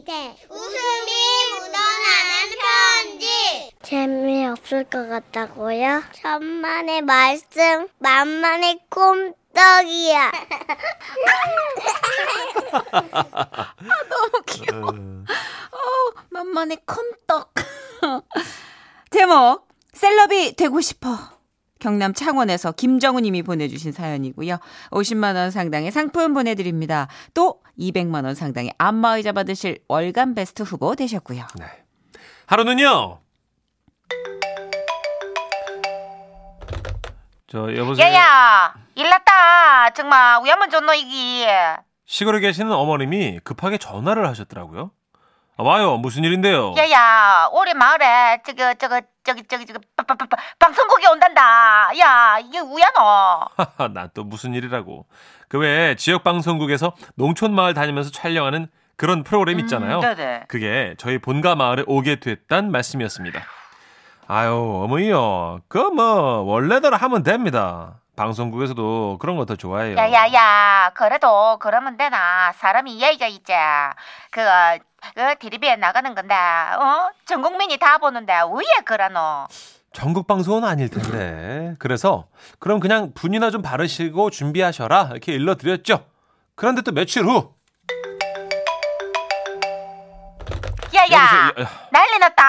시대 웃음이 묻어나는 편지 재미없을 것 같다고요? 천만의 말씀 만만의 꼼떡이야 너무 귀여워. 음, 어, 만만의 컴떡. 제목, 셀럽이 되고 싶어. 경남 창원에서 김정우 님이 보내주신 사연이고요. 50만 원 상당의 상품 보내드립니다. 또 200만 원 상당의 안마의자 받으실 월간 베스트 후보 되셨고요. 네. 하루는요. 저 여보세요. 야야, 일났다. 정말 우야만 좋노 이기. 시골에 계시는 어머님이 급하게 전화를 하셨더라고요. 아, 와요. 무슨 일인데요? 야야, 우리 마을에 저거 저거 저기 저기 저기 바- 바- 바- 바- 방송국이 온단다. 야, 이게 우야노. 난 또 무슨 일이라고. 그 외에 지역 방송국에서 농촌 마을 다니면서 촬영하는 그런 프로그램 있잖아요. 음, 네네. 그게 저희 본가 마을에 오게 됐단 말씀이었습니다. 아유, 어머니요. 그 뭐 원래대로 하면 됩니다. 방송국에서도 그런 거 더 좋아해요. 야야야, 그래도 그러면 되나? 사람이 예의가 있지. 그, 그 TV에 나가는 건데, 어? 전 국민이 다 보는데 왜 그러노? 전국 방송은 아닐 텐데. 그래서 그럼 그냥 분이나 좀 바르시고 준비하셔라 이렇게 일러드렸죠. 그런데 또 며칠 후 야야, 여보세요? 야, 난리 났다.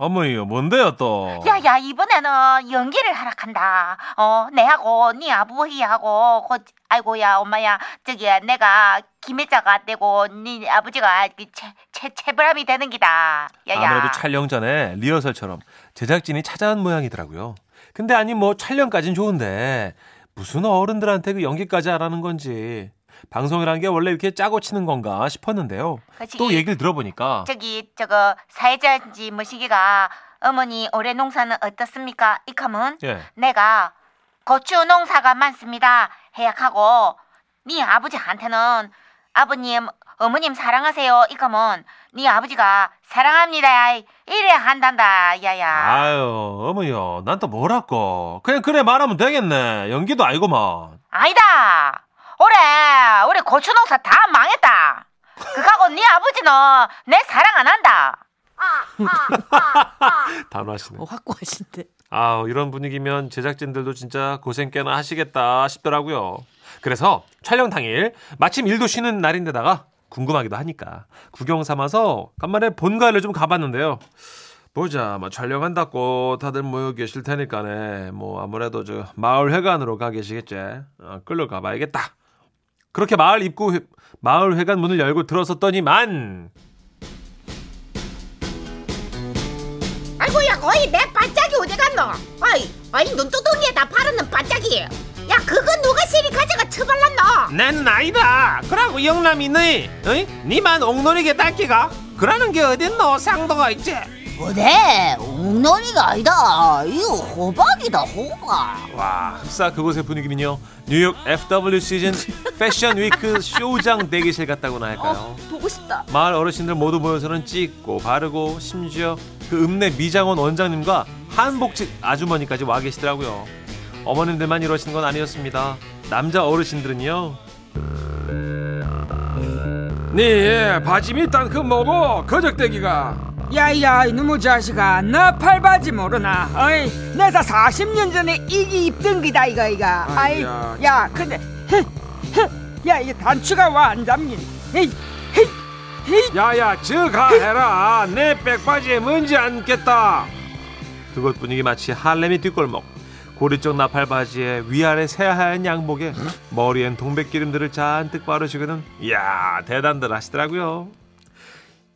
어머니요 뭔데요 또? 야야, 이번에는 연기를 하라 한다. 어, 내하고 네 아버지하고 그, 아이고야 엄마야 저기 내가 김혜자가 되고 네 아버지가 그 채, 채, 채불함이 되는 기다. 야야. 아무래도 촬영 전에 리허설처럼 제작진이 찾아온 모양이더라고요. 근데 아니 뭐 촬영까진 좋은데 무슨 어른들한테 그 연기까지 하라는 건지 방송이라는 게 원래 이렇게 짜고 치는 건가 싶었는데요. 그치. 또 얘기를 들어보니까 저기 저거 사회자인지 뭐시기가 어머니 올해 농사는 어떻습니까? 이카면 예. 내가 고추 농사가 많습니다. 해약하고 네 아버지한테는 아버님 어머님 사랑하세요. 이카면 네 아버지가 사랑합니다. 이래 한단다 야야. 아유 어머니요 난 또 뭐랄까 그냥 그래 말하면 되겠네 연기도 아니고만 아니다. 올해 우리 고추 농사 다 망했다. 그하고 네 아버지는 내 사랑 안 한다. 단호하시네 확고하신데. 아우 이런 분위기면 제작진들도 진짜 고생 꽤나 하시겠다 싶더라고요. 그래서 촬영 당일 마침 일도 쉬는 날인데다가 궁금하기도 하니까 구경 삼아서 간만에 본가를 좀 가봤는데요. 보자, 뭐 촬영한다고 다들 모여 계실 테니까네. 뭐 아무래도 저 마을 회관으로 가 계시겠지. 어, 끌러 가봐야겠다. 그렇게 마을 입구 회- 마을 회관 문을 열고 들어섰더니만 아이고야 거의 내 반짝이 어디 갔노? 아이 아이 눈두덩이에다 바르는 반짝이 야 그거 누가 시리 가져가 처발랐노? 난 아니다. 그러고 영남이 너희, 어이? 니만 옥노리개 달기가? 그러는 게 어딨노? 상도가 있지. 어데 옥노리개 아니다 이거 호박이다 호박 와, 흡사 그곳의 분위기는요. 뉴욕 FW 시즌 패션 week 쇼장 대기실 같다고나 할까요? 보고 싶다. 마을 어르신들 모두 모여서는 찍고 바르고 심지어 그 읍내 미장원 원장님과 한복집 아주머니까지 와 계시더라고요. 어머님들만 이러시는 건 아니었습니다. 남자 어르신들은요. 네 바지 밑단 그 뭐고 거적대기가 야야 이놈의 자식아 너 팔바지 모르나? 어이 내가 40년 전에 이기 입던 기다 이거 이거. 아이 야 근데 헤, 헤, 야 이게 단추가 와 안 잠긴 헤이 헤이 헤이. 야야 저가 해라. 내 백바지에 먼지 안겠다. 그곳 분위기 마치 할렘의 뒷골목. 고리 쪽 나팔 바지에 위아래 새하얀 양복에 머리엔 동백기름들을 잔뜩 바르시고는 이야 대단들 하시더라고요.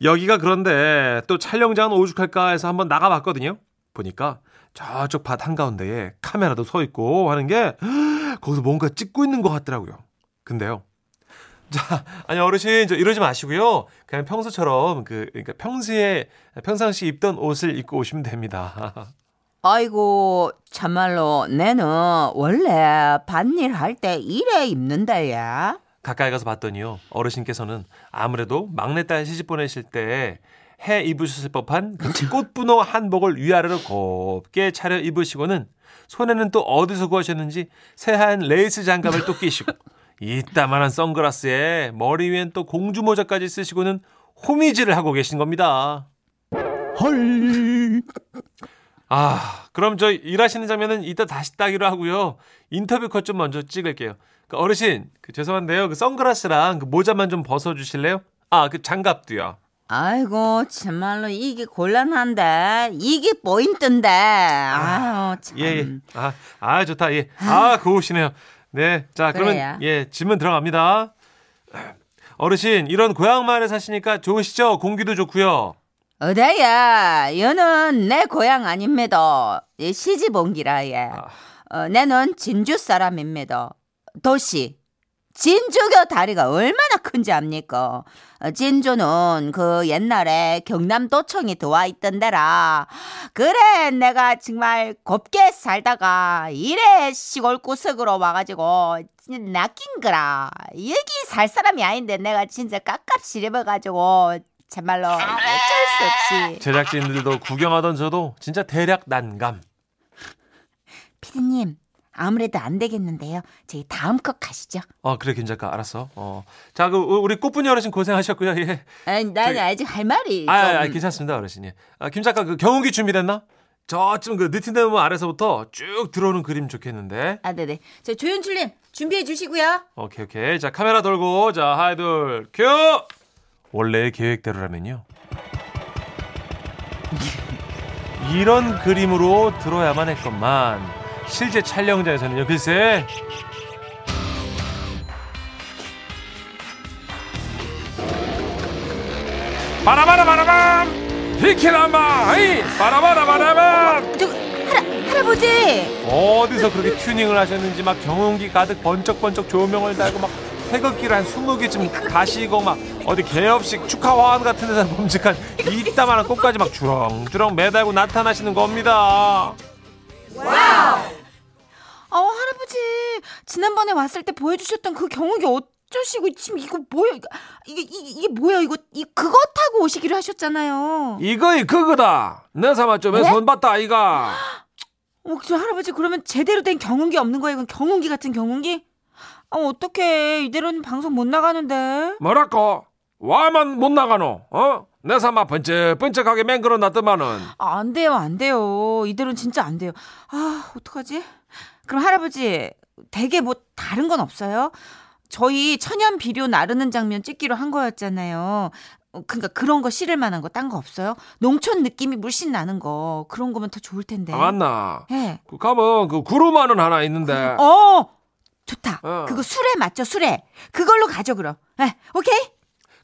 여기가 그런데 또 촬영장은 오죽할까 해서 한번 나가봤거든요. 보니까 저쪽 밭 한가운데에 카메라도 서 있고 하는 게 거기서 뭔가 찍고 있는 것 같더라고요. 근데요. 자, 아니 어르신 저 이러지 마시고요. 그냥 평소처럼 그 그러니까 평소에 평상시 입던 옷을 입고 오시면 됩니다. 아이고 참말로 내는 원래 밭일 할 때 이래 입는다 야. 가까이 가서 봤더니요. 어르신께서는 아무래도 막내딸 시집 보내실 때 해 입으셨을 법한 그 꽃분홍 한복을 위아래로 곱게 차려 입으시고는 손에는 또 어디서 구하셨는지 새하얀 레이스 장갑을 또 끼시고 이따만한 선글라스에 머리 위엔 또 공주 모자까지 쓰시고는 호미질을 하고 계신 겁니다. 헐. 아, 그럼 저 일하시는 장면은 이따 다시 따기로 하고요. 인터뷰 컷 좀 먼저 찍을게요. 그 어르신, 그 죄송한데요. 그 선글라스랑 그 모자만 좀 벗어 주실래요? 아, 그 장갑도요. 아이고 참말로 이게 곤란한데 이게 포인트인데 아유 참 예, 예. 아, 아, 좋다. 예. 아, 고우시네요. 네. 자, 그러면 그래요. 예, 질문 들어갑니다. 어르신, 이런 고향 마을에 사시니까 좋으시죠? 공기도 좋고요. 어다야 여는 내 고향 아닙니다 예, 시집 옮기라 예. 아. 어, 내는 진주 사람입니다 도시 진주교 다리가 얼마나 큰지 압니까? 어, 진주는 그 옛날에 경남도청이 들어와 있던 데라. 그래, 내가 정말 곱게 살다가 이래 시골 구석으로 와가지고 낚인 거라. 여기 살 사람이 아닌데 내가 진짜 깝깝시 입어가지고 참말로 어쩔 수 없이. 제작진들도 구경하던 저도 진짜 대략 난감. 피디님, 아무래도 안 되겠는데요. 저희 다음 컷 가시죠. 어, 그래, 김 작가. 알았어. 어. 자, 그, 우리 꽃분이 어르신 고생하셨고요. 예. 아니, 난 저기- 아직 할 말이 아, 좀... 아, 아, 괜찮습니다, 어르신. 예. 아, 김 작가, 그 경운기 준비됐나? 저쯤 그 느티나무 아래서부터 쭉 들어오는 그림 좋겠는데. 아, 네네. 저 조연출님 준비해 주시고요. 오케이, 오케이. 자, 카메라 돌고, 자, 하나, 둘, 큐! 원래의 계획대로라면요. 이런 그림으로 들어야만 했건만, 실제 촬영장에서는요, 글쎄. 바라바라바라밤! 비키라마! 아이! 바라바라바라밤! 저 할아, 할아버지. 어디서 그렇게 튜닝을 하셨는지 막 경운기 가득 번쩍번쩍 조명을 달고 막 태극기를 한 20개쯤 가시고 막 어디 개업식 축하 화환 같은 데서 범직한 이따만한 꽃까지 막 주렁주렁 매달고 나타나시는 겁니다. 어, 할아버지. 지난번에 왔을 때 보여주셨던 그 경욱이 어쩌시고 지금 이거 뭐야? 이거 이게 이게, 이게 뭐야? 이거 이 그거 타고 오시기로 하셨잖아요. 이거이 그거다. 내 삼아 좀에 네? 손 봤다 아이가. 어, 저 할아버지 그러면 제대로 된 경운기 없는 거예요? 이건 경운기 같은 경운기? 아, 어떡해. 이대로는 방송 못 나가는데. 뭐라고? 와만 못 나가노? 어? 내 삼아 번쩍번쩍하게 맹글어 놨더만은. 아, 안 돼요, 안 돼요. 이대로는 진짜 안 돼요. 아, 어떡하지? 그럼 할아버지, 되게 뭐 다른 건 없어요? 저희 천연 비료 나르는 장면 찍기로 한 거였잖아요. 어, 그러니까 그런 거 실을 만한 거 딴 거 없어요? 농촌 느낌이 물씬 나는 거 그런 거면 더 좋을 텐데. 아, 맞나? 예. 그 가면 그 구루마는 하나 있는데. 어, 좋다. 어. 그거 술에 맞죠, 술에. 그걸로 가죠, 그럼. 예, 오케이.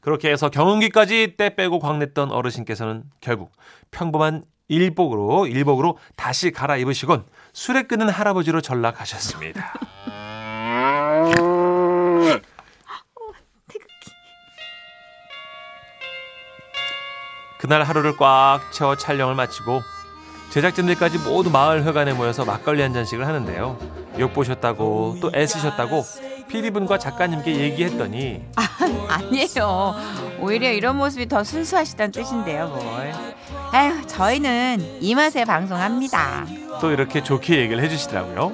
그렇게 해서 경운기까지 때 빼고 광냈던 어르신께서는 결국 평범한 일복으로 일복으로 다시 갈아입으시곤 술에 끄는 할아버지로 전락하셨습니다. 그날 하루를 꽉 채워 촬영을 마치고 제작진들까지 모두 마을 회관에 모여서 막걸리 한 잔씩을 하는데요. 욕 보셨다고 또 애쓰셨다고 PD분과 작가님께 얘기했더니 아니에요. 오히려 이런 모습이 더 순수하시다는 뜻인데요, 뭘. 아휴, 저희는 이 맛에 방송합니다. 또 이렇게 좋게 얘기를 해주시더라고요.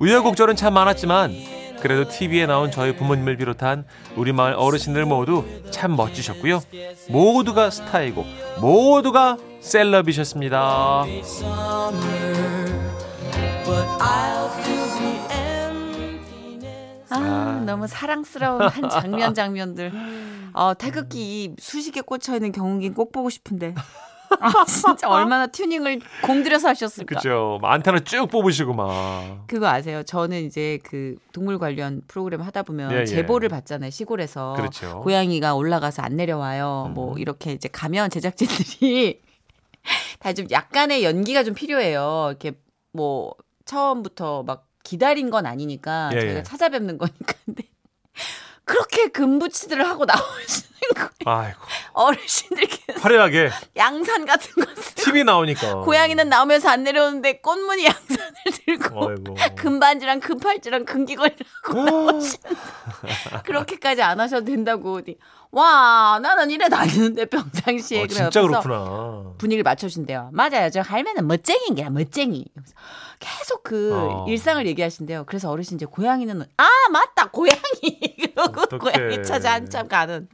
우여곡절은 참 많았지만 그래도 TV에 나온 저희 부모님을 비롯한 우리 마을 어르신들 모두 참 멋지셨고요. 모두가 스타이고 모두가 셀럽이셨습니다. 아, 아. 너무 사랑스러운 한 장면 장면들. 어, 태극기 수식에 꽂혀 있는 경운기는 꼭 보고 싶은데. 아, 진짜 얼마나 튜닝을 공들여서 하셨을까. 그죠? 안테나 쭉 뽑으시고 막. 그거 아세요? 저는 이제 그 동물 관련 프로그램 하다 보면 예, 예. 제보를 받잖아요. 시골에서 그렇죠. 고양이가 올라가서 안 내려와요. 뭐 음. 이렇게 이제 가면 제작진들이 다 좀 약간의 연기가 좀 필요해요. 이렇게 뭐 처음부터 막 기다린 건 아니니까 예, 저희가 예. 찾아뵙는 거니까 근데 그렇게 금부치들을 하고 나오시는 거예요. 아이고 어르신들께서 화려하게 양산 같은 것을 TV 나오니까. 고양이는 나오면서 안 내려오는데 꽃무늬 양산을 들고 아이고. 금반지랑 금팔찌랑 금귀걸이를 하고 나오시는데 그렇게까지 안 하셔도 된다고. 와 나는 이래 다니는데 평상시에 어, 그래 진짜 그렇구나. 분위기를 맞춰준대요. 맞아요. 저 할매는 멋쟁이인 게야 멋쟁이. 계속 그 어. 일상을 얘기하신대요. 그래서 어르신 이제 고양이는 아 맞다 고양이 그러고 어떡해. 고양이 찾아 한참 가는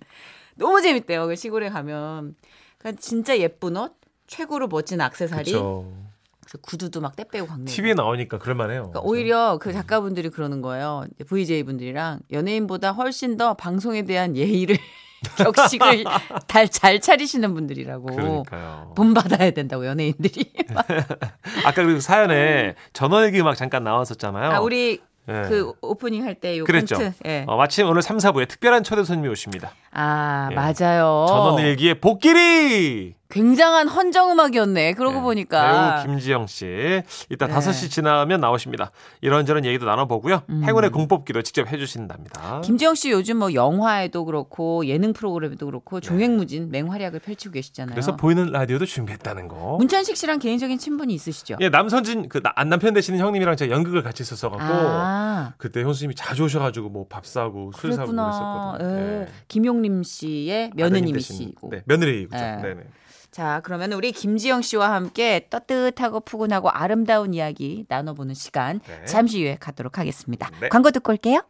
너무 재밌대요. 그 시골에 가면. 그러니까 진짜 예쁜 옷, 최고로 멋진 그렇죠. 그래서 구두도 막 떼 빼고 강매. TV에 나오니까 그럴만해요. 그러니까 오히려 그 작가분들이 그러는 거예요. VJ 분들이랑 연예인보다 훨씬 더 방송에 대한 예의를 격식을 달, 잘 차리시는 분들이라고. 그러니까요. 본 받아야 된다고 연예인들이. 아까 그 사연에 전원일기 음악 잠깐 나왔었잖아요. 아 우리 예. 그 오프닝 할 때요 그랬죠. 콘트. 예. 어, 마침 오늘 3, 4부에 특별한 초대 손님이 오십니다. 아 예. 맞아요. 전원 일기의 복길이 굉장한 헌정 음악이었네. 그러고 네, 보니까. 배우 김지영 씨 이따 네. 5시 지나면 나오십니다. 이런저런 얘기도 나눠보고요. 음. 행운의 공뽑기도 직접 해주신답니다. 김지영 씨 요즘 뭐 영화에도 그렇고 예능 프로그램에도 그렇고 종횡무진 맹활약을 펼치고 계시잖아요. 네. 그래서 보이는 라디오도 준비했다는 거. 문찬식 씨랑 개인적인 친분이 있으시죠? 예, 남선진 그 나- 남편 되시는 형님이랑 제가 연극을 같이 했었어갖고 아, 그때 형수님이 자주 오셔가지고 뭐 밥 사고 술 사고 그랬구나. 그랬었거든요. 예. 네. 김용림 씨의 며느님이시고. 네, 며느리이죠. 예. 네. 네 자, 그러면 우리 김지영 씨와 함께 떳떳하고 푸근하고 아름다운 이야기 나눠보는 시간 네. 잠시 후에 갖도록 하겠습니다. 네. 광고 듣고 올게요.